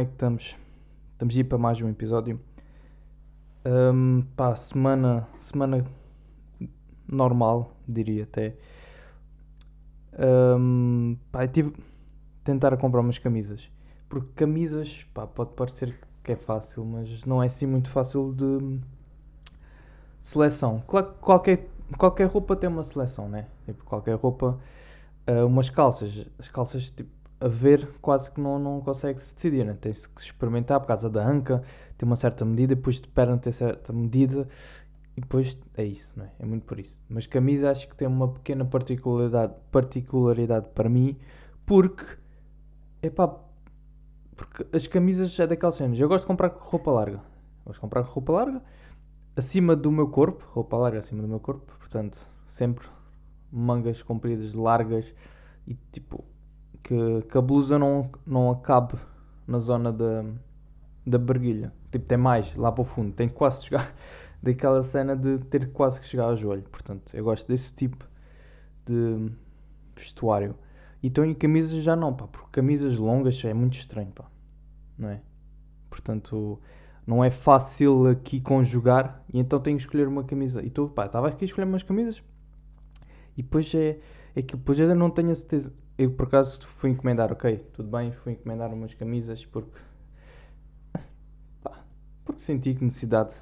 é que estamos? Estamos aí para mais um episódio. Um, pá, semana, semana normal, diria até. Um, pá, eu tive tentar comprar umas camisas. Porque camisas, pá, pode parecer que é fácil, mas não é assim muito fácil de seleção. Claro que qualquer, qualquer roupa tem uma seleção, né? Tipo, qualquer roupa, uh, umas calças, as calças tipo a ver quase que não, não consegue se decidir, né? tem-se que experimentar por causa da anca, tem uma certa medida, depois de perna tem certa medida e depois é isso, não é? é muito por isso. Mas camisa acho que tem uma pequena particularidade, particularidade para mim, porque é pá, porque as camisas é daquelas cenas. Eu gosto de comprar roupa larga, gosto de comprar roupa larga acima do meu corpo, roupa larga acima do meu corpo, portanto, sempre mangas compridas, largas e tipo que, que a blusa não, não acabe na zona da, da barguilha. Tipo, tem mais lá para o fundo, tem quase chegar daquela cena de ter quase que chegar ao joelho. Portanto, eu gosto desse tipo de vestuário. Então em camisas já não, pá, porque camisas longas é muito estranho, pá, não é? Portanto, não é fácil aqui conjugar e então tenho que escolher uma camisa. E tu, pá, estava aqui a escolher umas camisas e depois é, é que depois ainda não tenho a certeza eu por acaso fui encomendar, ok, tudo bem, fui encomendar umas camisas porque. Pá, porque senti que necessidade.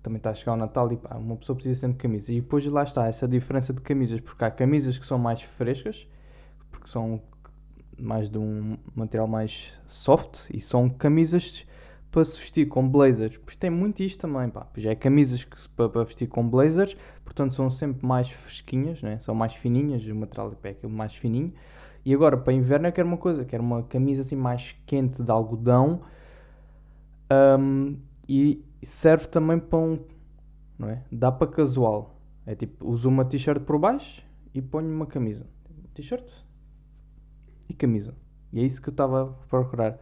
Também está a chegar o Natal e pá, uma pessoa precisa sempre de camisas. E depois lá está essa diferença de camisas, porque há camisas que são mais frescas, porque são mais de um material mais soft, e são camisas para se vestir com blazers. Pois tem muito isto também, pá. Pois é camisas que, para, para vestir com blazers, portanto são sempre mais fresquinhas, né? são mais fininhas, o material é aquilo mais fininho. E agora para inverno eu quero uma coisa, quero uma camisa assim mais quente de algodão um, e serve também para um, não é? Dá para casual. É tipo, uso uma t-shirt por baixo e ponho uma camisa. T-shirt e camisa. E é isso que eu estava a procurar.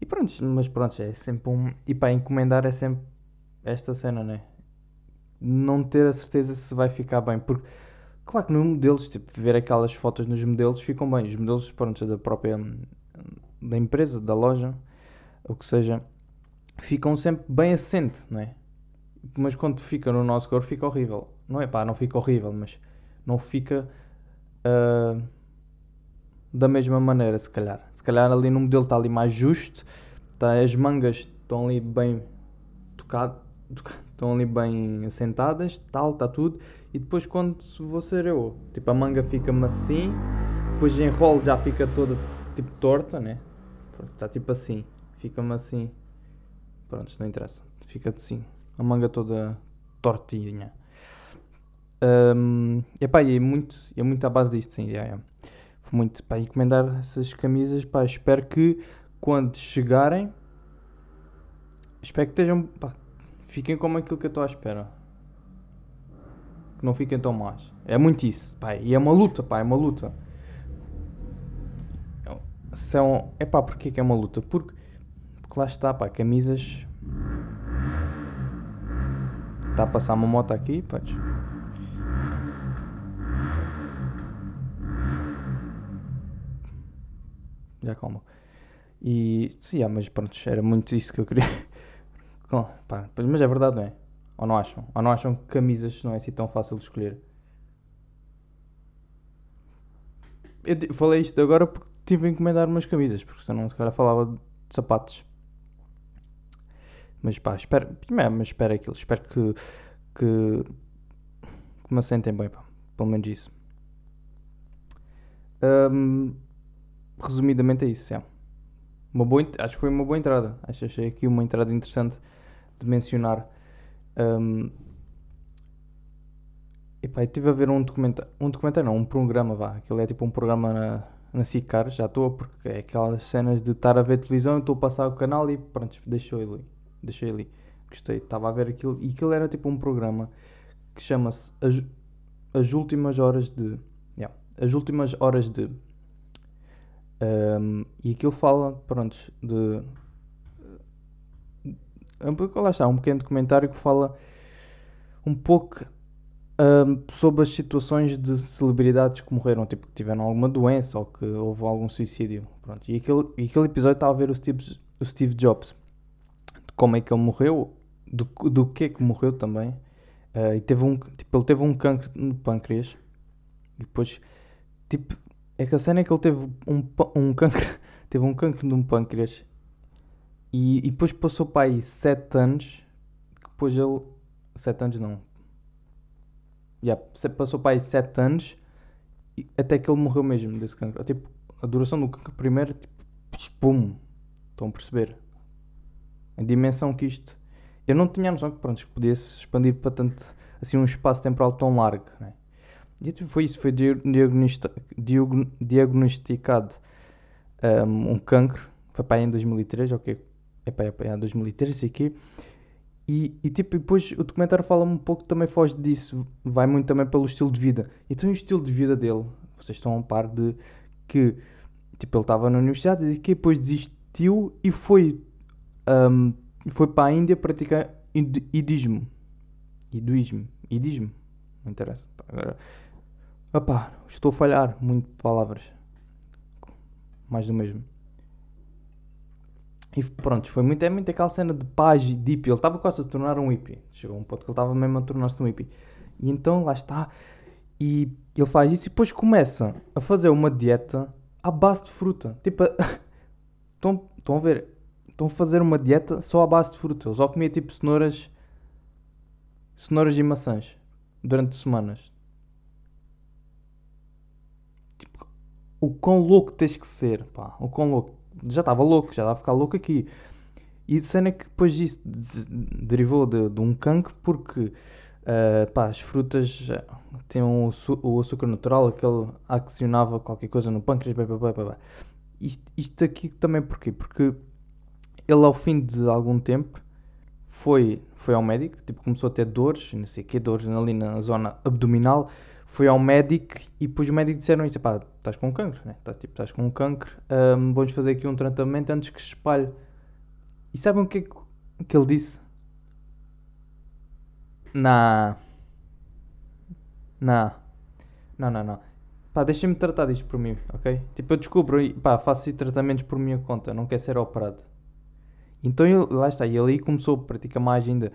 E pronto, mas pronto, é sempre um. E para encomendar é sempre esta cena, né? Não ter a certeza se vai ficar bem. Porque, claro que nos modelos, tipo, ver aquelas fotos nos modelos ficam bem. Os modelos, pronto, da própria. da empresa, da loja, o que seja, ficam sempre bem assente, não é? Mas quando fica no nosso corpo fica horrível. Não é pá, não fica horrível, mas não fica. Uh, da mesma maneira, se calhar. Se calhar ali no modelo está ali mais justo, tá, as mangas estão ali bem tocadas, estão ali bem assentadas, tal, está tudo. E depois quando vou ser eu, tipo a manga fica-me assim, depois enrolo já fica toda tipo torta, né? Está tipo assim, fica-me assim. Pronto, não interessa, fica assim, a manga toda tortinha. Um, epá, e é muito, é muito à base disto, sim, yeah, yeah muito para encomendar essas camisas. Pá, espero que quando chegarem, espero que estejam, pá, fiquem como aquilo que eu estou à espera. Que não fiquem tão más. É muito isso, pá, e é uma luta, pá, é uma luta. São, é pá, porque que é uma luta? Porque, porque lá está, pá, camisas. Está a passar uma moto aqui, podes. Já calma. E sim, ah, mas pronto, era muito isso que eu queria. pá, mas é verdade, não é? Ou não acham? Ou não acham que camisas não é assim tão fácil de escolher? Eu falei isto agora porque tive a encomendar umas camisas, porque senão se calhar falava de sapatos. Mas pá, espero, primeiro, mas espero aquilo, espero que, que, que me assentem bem, pá, pelo menos isso. Um, resumidamente é isso. É. Uma boa, acho que foi uma boa entrada. Acho, achei aqui uma entrada interessante de mencionar. Um, epá, estive a ver um documentário, um documentário não, um programa, vá. Aquilo é tipo um programa na, na Sicar, já estou, porque é aquelas cenas de estar a ver televisão, estou a passar o canal e pronto, deixou ali. Deixei ali. Gostei, estava a ver aquilo. E aquilo era tipo um programa que chama-se As, As Últimas Horas de. Yeah, As Últimas Horas de um, e aquilo fala, pronto, de. Lá está, um pequeno documentário que fala um pouco um, sobre as situações de celebridades que morreram, tipo que tiveram alguma doença ou que houve algum suicídio. Pronto. E, aquele, e aquele episódio estava a ver o Steve, o Steve Jobs, como é que ele morreu, do, do que é que morreu também. Uh, e teve um, tipo, ele teve um cancro no pâncreas. E depois, tipo, é que a cena é que ele teve um, um cancro, teve um cancro no pâncreas. E, e depois passou para aí 7 anos. Depois ele. 7 anos não. Yeah, passou para aí 7 anos. Até que ele morreu mesmo desse cancro. Tipo, a duração do cancro primeiro, tipo, espum. Estão a perceber? A dimensão que isto. Eu não tinha noção que pronto, podia se expandir para tanto, assim, um espaço temporal tão largo. Né? E foi isso, foi diagnosticado um, um cancro, foi para aí em 2003, ok, é para aí em 2003, sei aqui. E, e tipo, depois o documentário fala um pouco também foge disso, vai muito também pelo estilo de vida. Então o estilo de vida dele, vocês estão a par de que tipo, ele estava na universidade e que depois desistiu e foi, um, foi para a Índia praticar idismo. Iduísmo. Idismo. Não interessa. Agora, opá, estou a falhar muito palavras. Mais do mesmo. E pronto, foi muito, é muito aquela cena de paz e deep. Ele estava quase a se tornar um hippie. Chegou um ponto que ele estava mesmo a tornar-se um hippie. E então lá está. E ele faz isso e depois começa a fazer uma dieta à base de fruta. Tipo, estão, estão a ver? Estão a fazer uma dieta só à base de fruta. Ele só comia tipo cenouras, cenouras e maçãs durante semanas. O quão louco tens que ser, pá. O quão louco. Já estava louco, já estava a ficar louco aqui. E a cena é que depois disso derivou de, de um cancro porque Uh, pá, as frutas tinham o, o, açúcar natural, aquele acionava qualquer coisa no pâncreas, blá, blá, blá, blá. Isto, isto aqui também porquê? Porque ele ao fim de algum tempo foi, foi ao médico, tipo, começou a ter dores, não sei o que, dores ali na zona abdominal, foi ao médico e depois o médico disseram isso, pá, estás com cancro, né? Estás, tipo, estás com cancro, um, vamos fazer aqui um tratamento antes que se espalhe. E sabem o que é que ele disse? Não. Não. Não, não, não. Pá, deixem-me tratar disto por mim, ok? Tipo, eu descubro e pá, faço tratamentos por minha conta, não quer ser operado. Então lá está, e ali começou a praticar mais ainda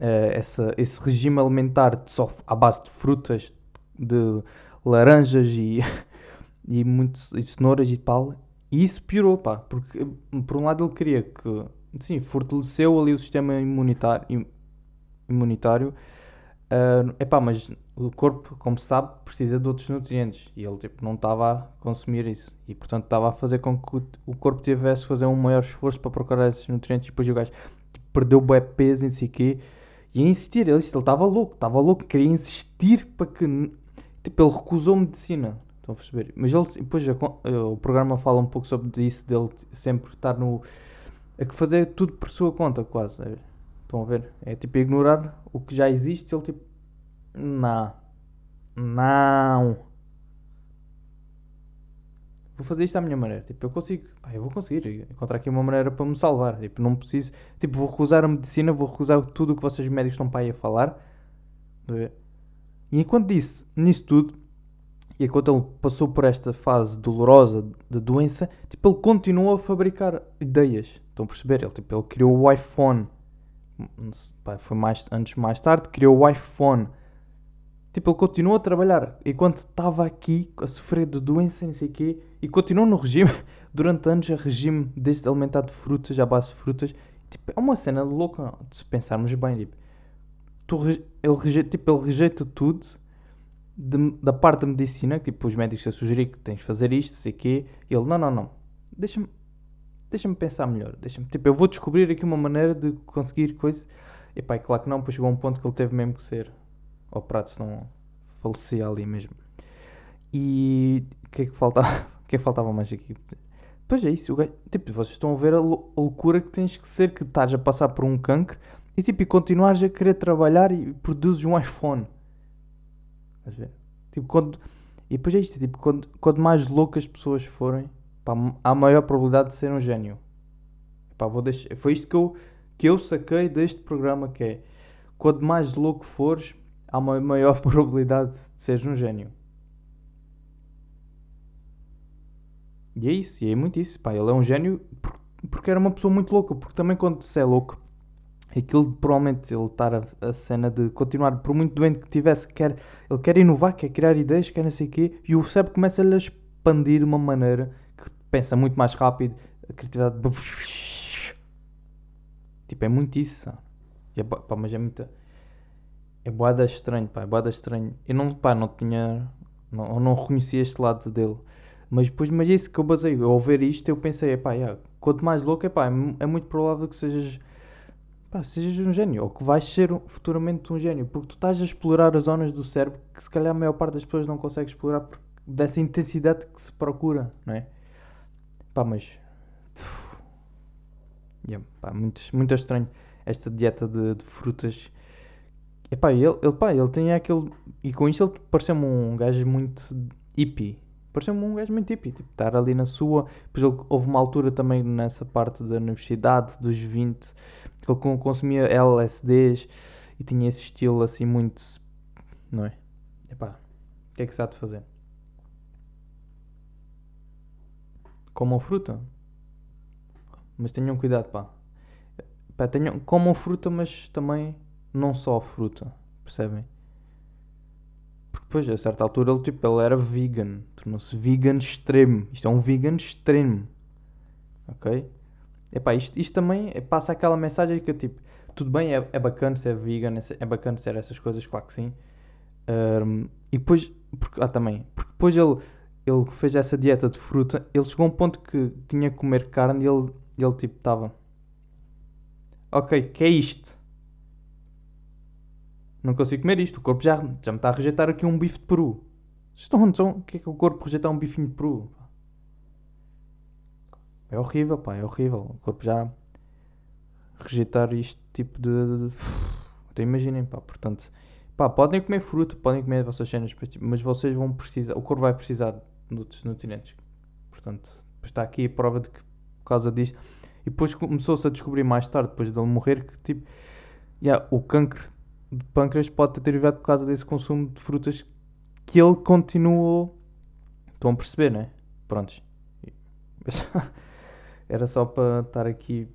uh, essa, esse regime alimentar só à base de frutas, de laranjas e, e, muitos, e cenouras e tal. E isso piorou, pá, porque por um lado ele queria que, sim, fortaleceu ali o sistema imunitário, imunitário. Uh, epá, mas o corpo, como se sabe, precisa de outros nutrientes e ele tipo, não estava a consumir isso e portanto estava a fazer com que o corpo tivesse que fazer um maior esforço para procurar esses nutrientes e depois o gajo perdeu bué peso em si e insistir, ele estava louco, estava louco, queria insistir para que tipo, ele recusou medicina, estão a perceber? Mas ele, depois o programa fala um pouco sobre isso, dele sempre estar no a que fazer tudo por sua conta, quase. Estão a ver? É tipo ignorar o que já existe. Ele tipo. Não. Não. Vou fazer isto à minha maneira. Tipo, eu consigo. Pá, eu vou conseguir encontrar aqui uma maneira para me salvar. Tipo, não preciso. Tipo, vou recusar a medicina, vou recusar tudo o que vocês médicos estão para aí a falar. E enquanto disse nisso tudo, e enquanto ele passou por esta fase dolorosa de doença, tipo, ele continuou a fabricar ideias. Estão a perceber? Ele, tipo, ele criou o iPhone foi mais, antes mais tarde, criou o iPhone. Tipo, ele continuou a trabalhar enquanto estava aqui a sofrer de doença, não sei o quê, e continuou no regime, durante anos, a regime desde alimentado de frutas, à base de frutas. Tipo, é uma cena louca, se pensarmos bem. Tipo, tu, ele, rejeita, tipo, ele rejeita tudo de, da parte da medicina, que tipo, os médicos a sugerir que tens de fazer isto, sei quê. Ele, não, não, não, deixa-me deixa-me pensar melhor. Deixa tipo, eu vou descobrir aqui uma maneira de conseguir coisa. E pá, é claro que não, depois chegou a um ponto que ele teve mesmo que ser operado, senão falecia ali mesmo. E o que é que faltava? O que é que faltava mais aqui? Pois é isso, gajo, tipo, vocês estão a ver a, loucura que tens que ser, que estás a passar por um cancro e tipo, e continuares a querer trabalhar e produzes um iPhone. Estás a ver? Tipo, quando, e depois é isto, tipo, quando, quando mais loucas as pessoas forem, Pá, há maior probabilidade de ser um gênio. Pá, vou deixar... Foi isto que eu, que eu saquei deste programa que é quanto mais louco fores, há uma maior probabilidade de seres um gênio. E é isso, e é muito isso. Pá, ele é um gênio porque era uma pessoa muito louca. Porque também quando você é louco, aquilo provavelmente ele estar a, a, cena de continuar, por muito doente que tivesse, quer, ele quer inovar, quer criar ideias, quer não sei o quê, e o cérebro começa-lhe a expandir de uma maneira que pensa muito mais rápido, a criatividade. Tipo, é muito isso. É, pá, mas é muita. É boada estranho, pá, é boada estranho. Eu não, pá, não tinha. Não, não reconhecia este lado dele. Mas depois, mas é isso que eu basei. Ao ver isto, eu pensei, pá, yeah, quanto mais louco, epá, é, é muito provável que sejas. Pá, sejas um gênio, ou que vais ser futuramente um gênio, porque tu estás a explorar as zonas do cérebro que se calhar a maior parte das pessoas não consegue explorar porque dessa intensidade que se procura, não é? Pá, mas. Yeah, pá, muito, muito estranho esta dieta de, de frutas. Epá, ele, ele, pá, ele tinha aquele. E com isso ele pareceu-me um gajo muito hippie. Pareceu-me um gajo muito hippie. Tipo, estar ali na sua. Depois ele, houve uma altura também nessa parte da universidade, dos 20, que ele consumia LSDs e tinha esse estilo assim muito. Não é? Epá, o que é que se há de fazer? Comam fruta. Mas tenham cuidado, pá. pá tenham, comam fruta, mas também não só fruta. Percebem? Depois, a certa altura, ele, tipo, ele era vegan. Tornou-se vegan extremo. Isto é um vegan extremo. Ok? Epá, isto, isto também passa aquela mensagem que tipo, tudo bem, é, é bacana ser vegan, é, é bacana ser essas coisas, claro que sim. Um, e depois, porque, ah, também, porque depois ele, ele fez essa dieta de fruta, ele chegou a um ponto que tinha que comer carne e ele ele tipo estava. Ok, que é isto? Não consigo comer isto. O corpo já, já me está a rejeitar aqui um bife de peru. Estão, estão, o que é que o corpo rejeitar um bifinho de peru? É horrível, pá, é horrível. O corpo já rejeitar isto tipo de. Então imaginem, pá, portanto. Pá, podem comer fruta, podem comer as vossas cenas, mas vocês vão precisar. O corpo vai precisar de nutrientes. Portanto, está aqui a prova de que causa disto. E depois começou-se a descobrir mais tarde, depois dele morrer, que tipo, yeah, o cancro de pâncreas pode ter derivado por causa desse consumo de frutas que ele continuou. Estão a perceber, né? Prontos. Era só para estar aqui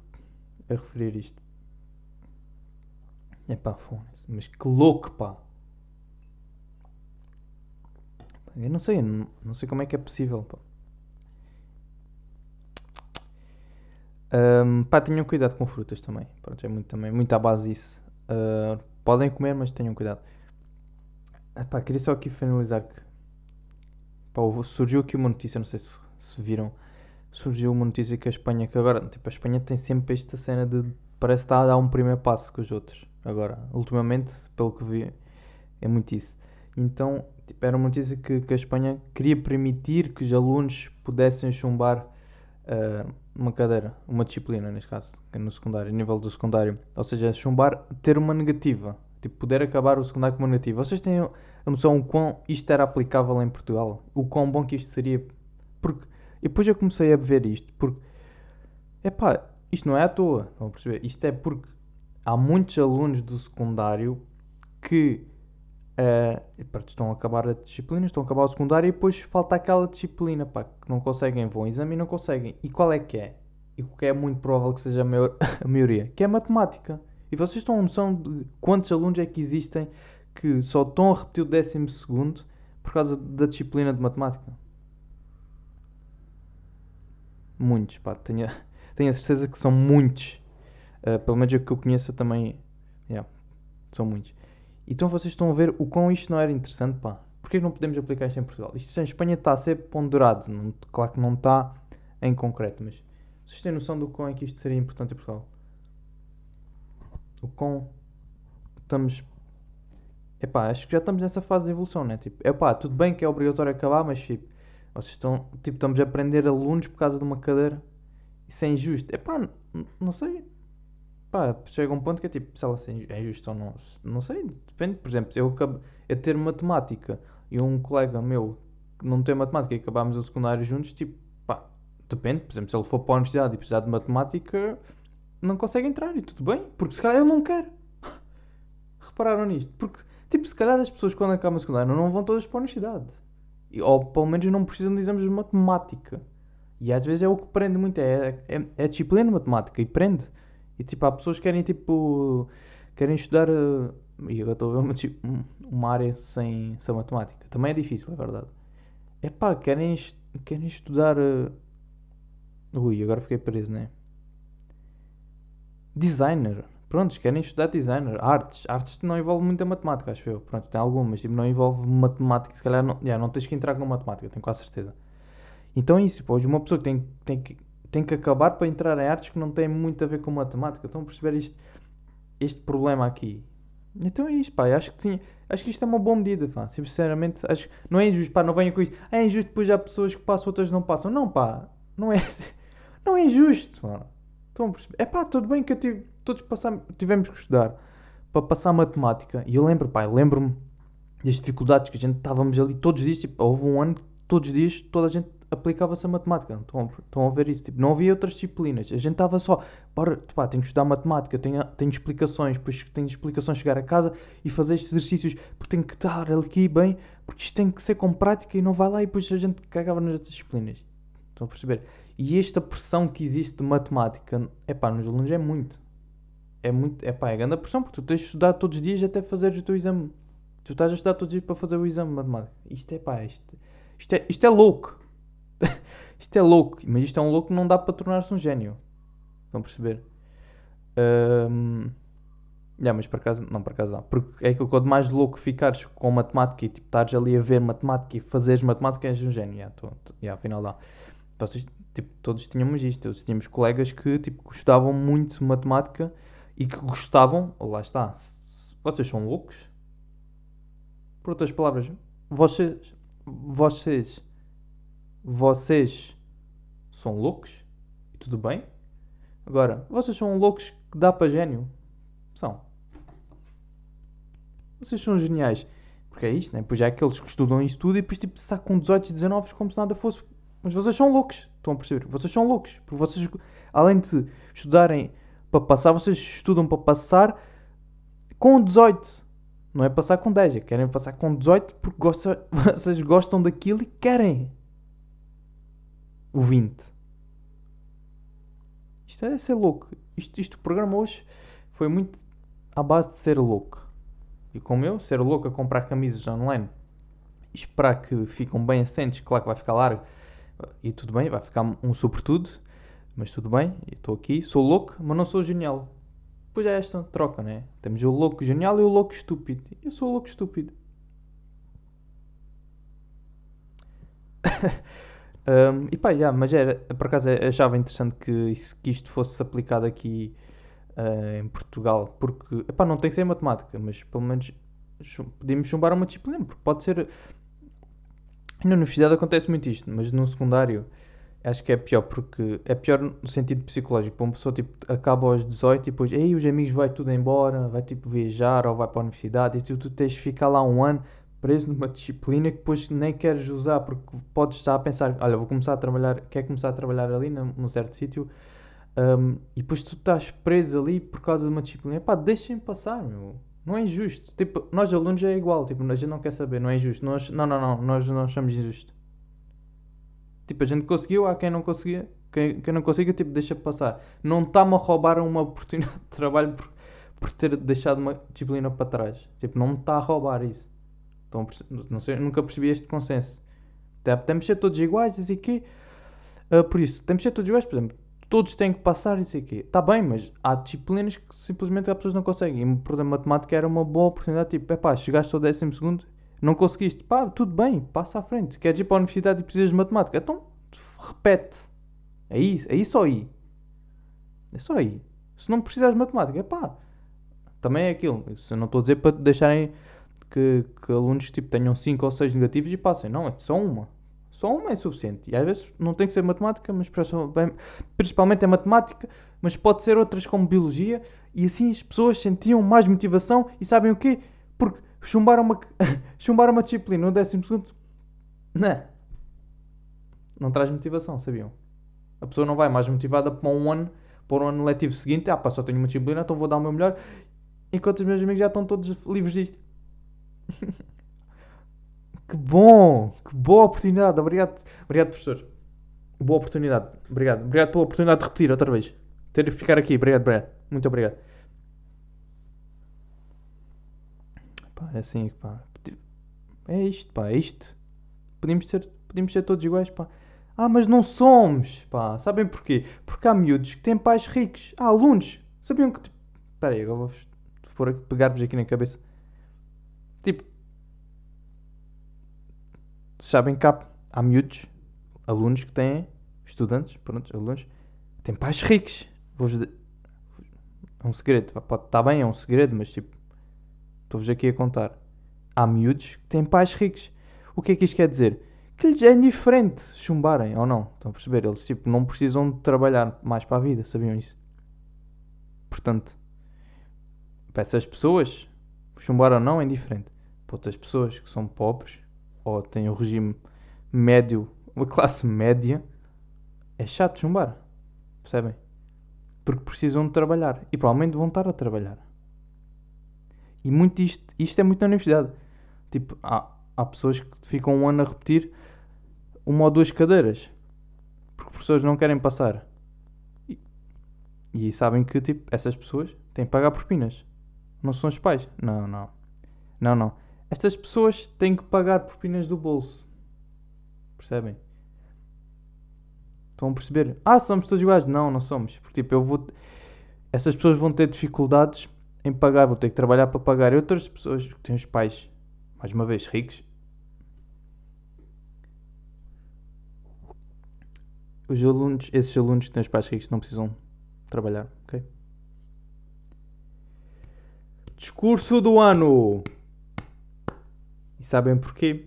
a referir isto. É pá, foda-se. Mas que louco, pá. Eu não sei, não, não sei como é que é possível, pá. Um, pá, tenham cuidado com frutas também. Pronto, é muito, também, muito à base disso. Uh, podem comer, mas tenham cuidado. Pá, queria só aqui finalizar que pá, surgiu aqui uma notícia, não sei se, se, viram. Surgiu uma notícia que a Espanha, que agora, tipo, a Espanha tem sempre esta cena de parece estar a dar um primeiro passo com os outros. Agora, ultimamente, pelo que vi, é muito isso. Então, tipo, era uma notícia que, que a Espanha queria permitir que os alunos pudessem chumbar uh, uma cadeira, uma disciplina neste caso, é no secundário, nível do secundário. Ou seja, chumbar, ter uma negativa. Tipo, poder acabar o secundário com uma negativa. Vocês têm a noção o quão isto era aplicável em Portugal? O quão bom que isto seria? Porque, e depois eu comecei a ver isto, porque, é pá, isto não é à toa, estão a perceber? Isto é porque há muitos alunos do secundário que Uh, estão a acabar a disciplina, estão a acabar o secundário e depois falta aquela disciplina pá, que não conseguem, vão ao exame e não conseguem. E qual é que é? E o que é muito provável que seja a, maior, a maioria? Que é matemática. E vocês estão a noção de quantos alunos é que existem que só estão a repetir o décimo segundo por causa da disciplina de matemática? Muitos, pá, tenho, tenho a certeza que são muitos. Uh, pelo menos o que eu conheço também, yeah, são muitos. Então vocês estão a ver o quão isto não era interessante, pá. Porquê não podemos aplicar isto em Portugal? Isto em Espanha está a ser ponderado. Não, claro que não está em concreto, mas vocês têm noção do quão é que isto seria importante em Portugal? O quão estamos. Epá, acho que já estamos nessa fase de evolução, né? Tipo, epá, tudo bem que é obrigatório acabar, mas tipo, vocês estão, tipo, estamos a aprender alunos por causa de uma cadeira. Isso é injusto. Epá, não sei pá, chega um ponto que é tipo, sei lá se é justo ou não, não sei, depende, por exemplo, eu acabo eu ter matemática e um colega meu que não tem matemática e acabámos o secundário juntos, tipo, pá, depende, por exemplo, se ele for para a universidade e precisar de matemática, não consegue entrar e tudo bem, porque se calhar ele não quer. Repararam nisto? Porque, tipo, se calhar as pessoas quando acabam o secundário não vão todas para a universidade. Ou pelo menos não precisam de exames de matemática. E às vezes é o que prende muito, é, é, é disciplina matemática e prende. E tipo, há pessoas que querem tipo. querem estudar. Uh, e agora estou a ver uma, tipo, uma área sem, sem matemática. Também é difícil, é verdade. É pá, querem, querem estudar. Uh, ui, agora fiquei preso, né? Designer. Prontos, querem estudar designer. Artes. Artes não envolve muita matemática, acho eu. Pronto, tem algumas, tipo, não envolve matemática. Se calhar não, yeah, não tens que entrar com matemática, tenho quase certeza. Então é isso, pô, uma pessoa que tem, tem, que, tem que acabar para entrar em artes que não tem muito a ver com matemática. Estão a perceber isto, este problema aqui? Então é isto, pá. Acho que, tinha, acho que isto é uma boa medida, pá. Sinceramente, acho não é injusto, pá. Não venham com isto. É injusto, depois há pessoas que passam, outras não passam. Não, pá. Não é, não é injusto, pá. Estão a perceber? É pá, tudo bem que eu tive, todos passamos, tivemos que estudar para passar matemática. E eu lembro, pá, lembro-me das dificuldades que a gente estávamos ali todos os dias. Tipo, houve um ano que todos os dias toda a gente aplicava-se a matemática. Estão, estão a ver isso? Tipo, não havia outras disciplinas. A gente estava só, bora, pá, tenho que estudar matemática, tenho, tenho explicações, depois tenho explicações chegar a casa e fazer estes exercícios, porque tenho que estar aqui bem, porque isto tem que ser com prática e não vai lá e depois a gente cagava nas outras disciplinas. Estão a perceber? E esta pressão que existe de matemática, é pá, nos alunos é muito. É muito, é pá, é grande a pressão, porque tu tens de estudar todos os dias até fazer o teu exame. Tu estás a estudar todos os dias para fazer o exame de matemática. Isto é pá, isto, isto, é, isto é louco. isto é louco, mas isto é um louco que não dá para tornar-se um gênio. Estão a perceber? Um, yeah, mas por acaso, não, por acaso não. Porque é aquilo que é mais louco ficares com matemática e tipo, estares ali a ver matemática e fazeres matemática és um gênio. Yeah, tô, tô, yeah, afinal dá. Vocês, tipo, todos tínhamos isto. Todos tínhamos colegas que tipo, gostavam muito de matemática e que gostavam, lá está, vocês são loucos. Por outras palavras, vocês, vocês vocês são loucos, e tudo bem. Agora, vocês são loucos que dá para gênio. São. Vocês são geniais. Porque é isto, né? Pois é aqueles que estudam isso tudo e depois tipo sacam 18 e 19 como se nada fosse. Mas vocês são loucos. Estão a perceber? Vocês são loucos. Porque vocês, além de estudarem para passar, vocês estudam para passar com 18. Não é passar com 10, é querem passar com 18 porque gostam, vocês gostam daquilo e querem o 20. Isto é ser louco. Isto, isto o programa hoje foi muito à base de ser louco. E como eu, ser louco a comprar camisas online esperar que ficam bem assentes, claro que vai ficar largo e tudo bem, vai ficar um sobretudo, mas tudo bem, estou aqui, sou louco, mas não sou genial. Pois é esta troca, né? Temos o louco genial e o louco estúpido. Eu sou o louco estúpido. Um, e pá, yeah, mas era, por acaso achava interessante que, isso, que isto fosse aplicado aqui uh, em Portugal, porque epá, não tem que ser matemática, mas pelo menos podíamos chumbar uma disciplina, porque pode ser. Na universidade acontece muito isto, mas no secundário acho que é pior, porque é pior no sentido psicológico. Uma pessoa tipo, acaba aos 18 e depois, ei, os amigos vai tudo embora, vai tipo viajar ou vai para a universidade e tu, tu tens de ficar lá um ano preso numa disciplina que depois nem queres usar porque podes estar a pensar, olha, vou começar a trabalhar, quer começar a trabalhar ali num, num certo sítio um, e depois tu estás preso ali por causa de uma disciplina. Pá, deixem passar, meu. Não é injusto. Tipo, nós alunos é igual, tipo, a gente não quer saber, não é injusto. Nós, não, não, não, nós não achamos injusto. Tipo, a gente conseguiu, há quem não conseguia, quem, quem não consiga, tipo, deixa passar. Não está-me a roubar uma oportunidade de trabalho por, por ter deixado uma disciplina para trás. Tipo, não me está a roubar isso. Então, não sei, nunca percebi este consenso. Temos de ser todos iguais, e quê. Uh, por isso, temos de ser todos iguais, por exemplo, todos têm que passar, e sei quê. Está bem, mas há disciplinas que simplesmente as pessoas não conseguem. E por exemplo, matemática era uma boa oportunidade. Tipo, é pá, chegaste ao décimo segundo, não conseguiste. Pá, tudo bem, passa à frente. Queres ir para a universidade e precisas de matemática? Então, repete. É isso, é isso aí. É só aí. Se não precisas de matemática, é pá. Também é aquilo. Isso eu não estou a dizer para deixarem que, que alunos tipo, tenham 5 ou 6 negativos e passem. Não, é só uma. Só uma é suficiente. E às vezes não tem que ser matemática, mas principalmente é matemática, mas pode ser outras como biologia. E assim as pessoas sentiam mais motivação e sabem o quê? Porque chumbar uma, chumbar uma disciplina no décimo segundo, não, não traz motivação, sabiam? A pessoa não vai mais motivada para um ano, para um ano letivo seguinte, ah pá, só tenho uma disciplina, então vou dar o meu melhor, enquanto os meus amigos já estão todos livres disto. que bom! Que boa oportunidade! Obrigado, obrigado professor. Boa oportunidade. Obrigado. Obrigado pela oportunidade de repetir outra vez. Ter de ficar aqui. Obrigado, obrigado. Muito obrigado. Pá, é assim, pá. É isto, pá, é isto. Podíamos ser, podíamos ser todos iguais, pá. Ah, mas não somos, pá. Sabem porquê? Porque há miúdos que têm pais ricos. Há alunos. Sabiam que... tipo, Espera aí, agora vou pegar-vos aqui na cabeça. Tipo... Sabem que há, há miúdos, alunos que têm... Estudantes, pronto, alunos. Têm pais ricos. De- É um segredo. Pode estar bem, é um segredo, mas tipo... Estou-vos aqui a contar. Há miúdos que têm pais ricos. O que é que isto quer dizer? Que lhes é indiferente chumbarem ou não. Estão a perceber? Eles tipo, não precisam de trabalhar mais para a vida, sabiam isso? Portanto, para essas pessoas, chumbar ou não é indiferente. Para outras pessoas que são pobres ou têm o regime médio, uma classe média, é chato chumbar. Percebem? Porque precisam de trabalhar e provavelmente vão estar a trabalhar. E muito isto, isto é muito na universidade. Tipo, há, há pessoas que ficam um ano a repetir uma ou duas cadeiras porque professores não querem passar. E, e sabem que tipo, essas pessoas têm que pagar propinas. Não são os pais. Não, não. Não, não. Estas pessoas têm que pagar propinas do bolso. Percebem? Estão a perceber? Ah, somos todos iguais. Não, não somos. Porque tipo, eu vou. Essas pessoas vão ter dificuldades em pagar, vou ter que trabalhar para pagar. E outras pessoas que têm os pais, mais uma vez, ricos, os alunos, esses alunos que têm os pais ricos não precisam trabalhar, ok? Discurso do ano! E sabem porquê?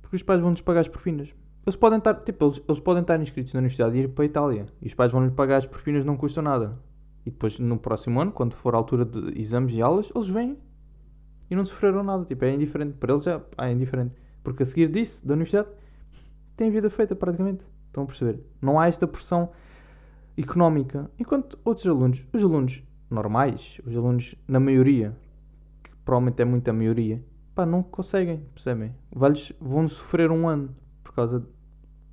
Porque os pais vão-nos pagar as propinas. Eles podem estar, tipo, eles, eles podem estar inscritos na universidade e ir para a Itália. E os pais vão-lhe pagar as propinas, não custam nada. E depois, no próximo ano, quando for a altura de exames e aulas, eles vêm e não sofreram nada. Tipo, é indiferente. Para eles é, é indiferente. Porque a seguir disso, da universidade, tem vida feita praticamente. Estão a perceber? Não há esta pressão económica. Enquanto outros alunos, os alunos normais, os alunos na maioria, provavelmente é muita maioria, pá, não conseguem, percebem? Vão sofrer um ano por causa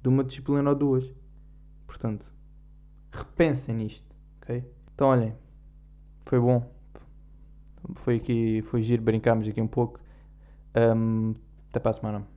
de uma disciplina ou duas. Portanto, repensem nisto, ok? Então, olhem, foi bom. Foi aqui, foi giro, brincámos aqui um pouco. Ahm, até para a semana.